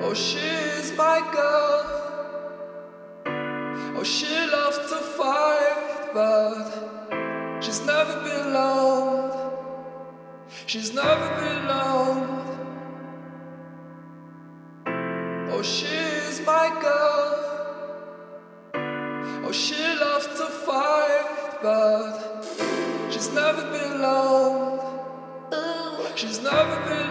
Oh, she's my girl. Oh, she loves to fight, but she's never been alone. She's never been alone. Oh, she's my girl. Oh, she loves to fight, but she's never been alone. She's never been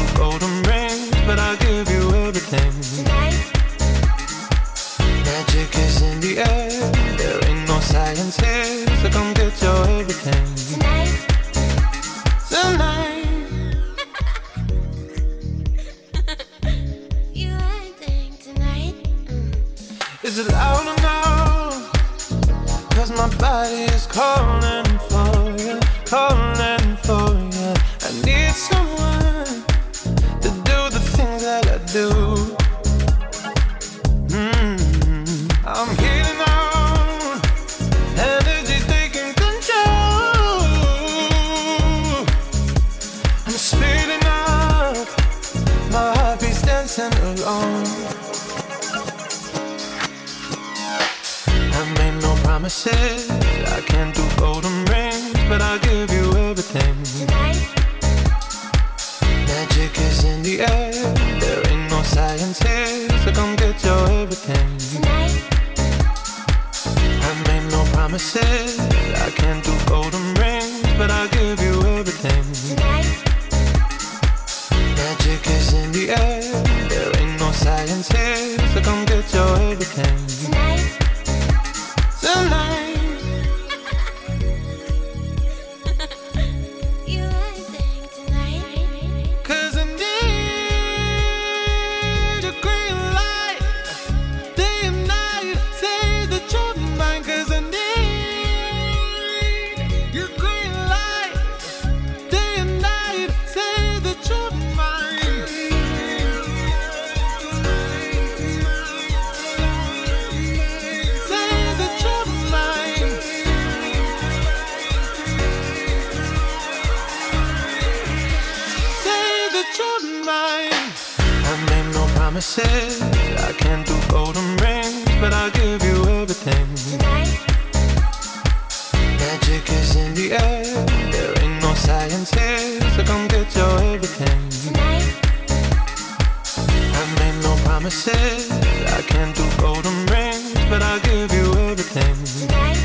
promises. I can't do golden rings, but I'll give you everything. Tonight.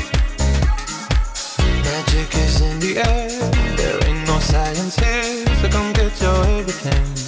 Magic is in the air. There ain't no science here, so come get your everything.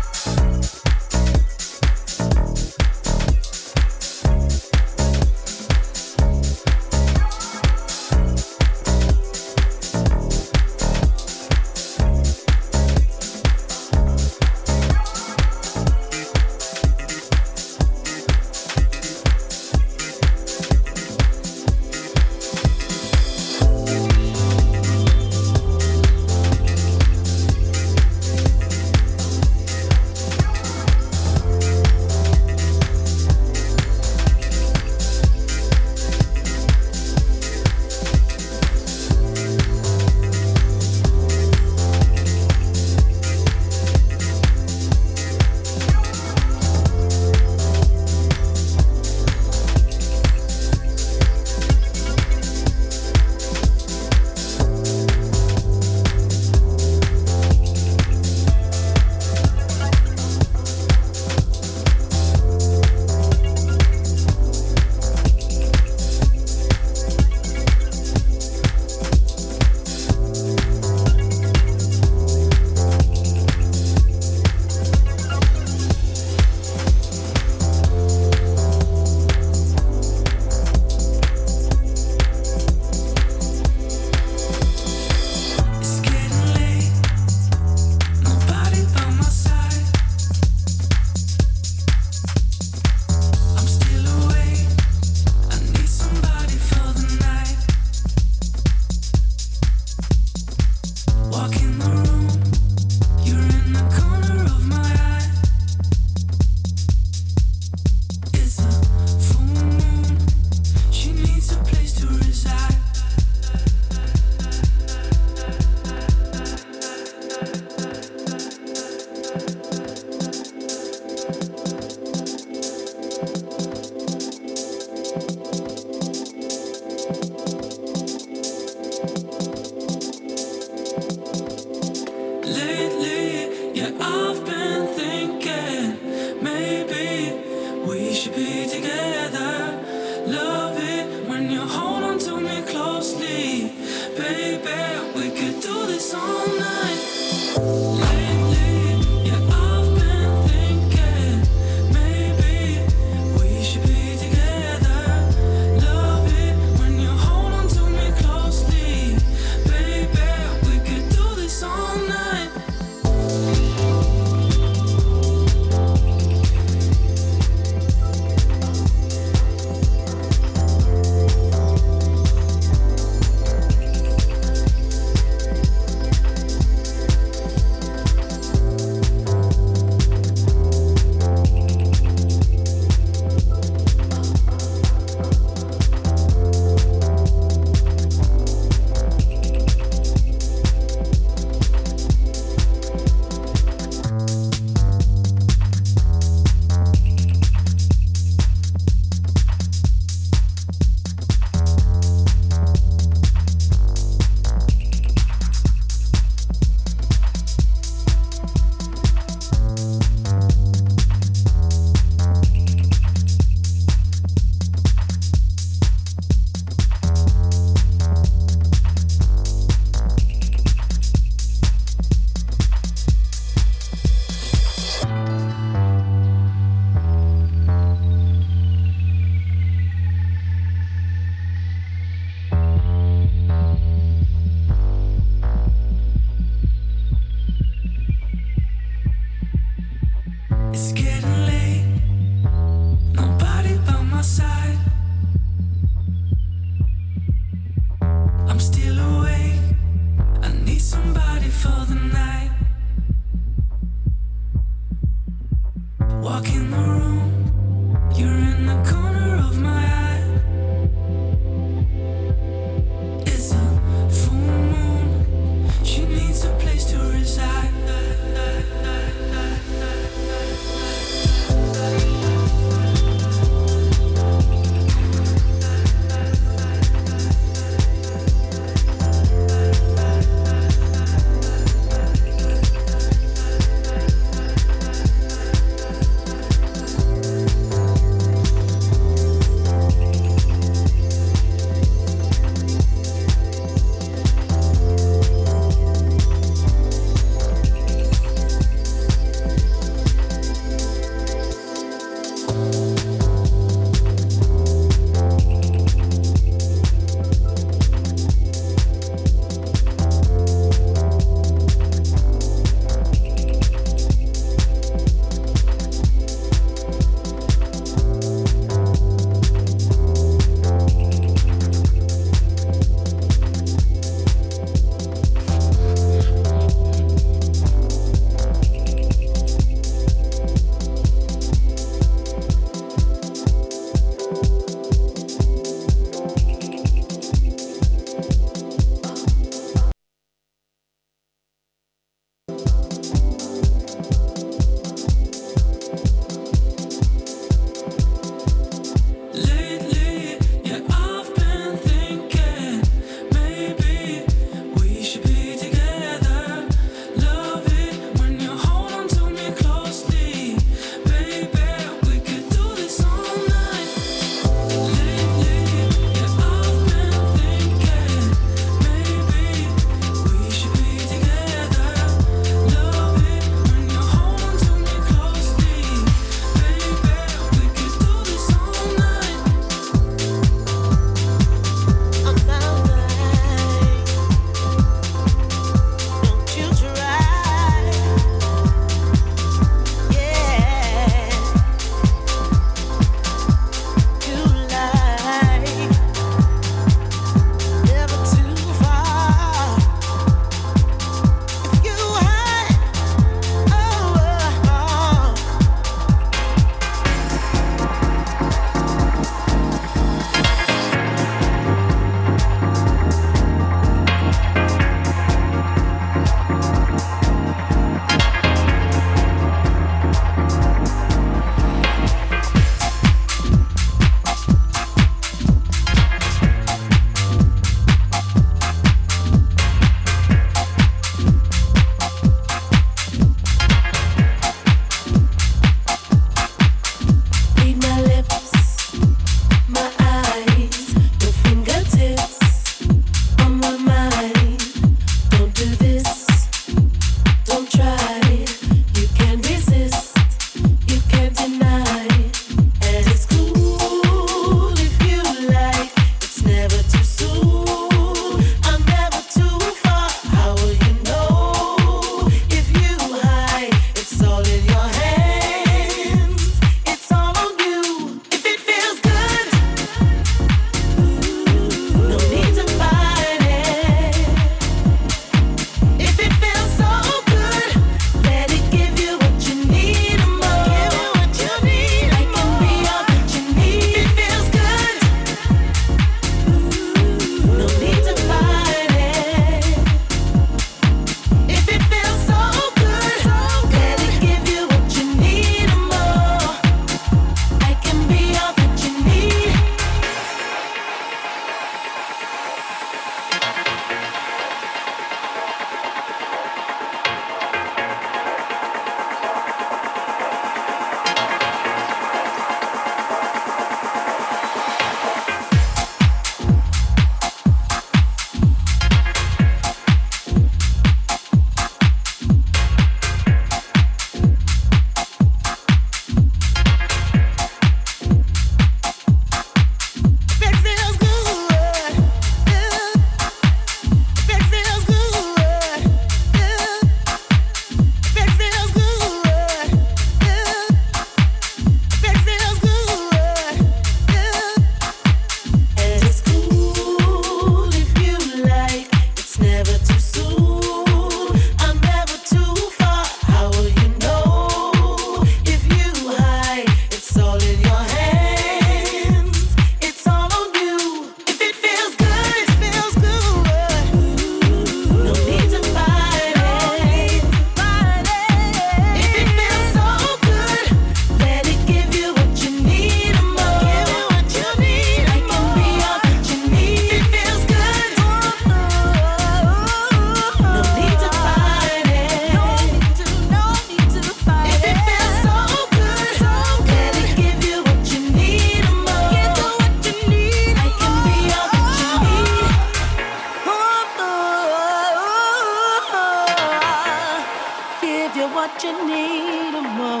give you what you need and more.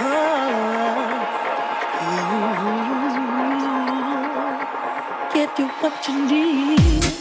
Oh, give you what you need.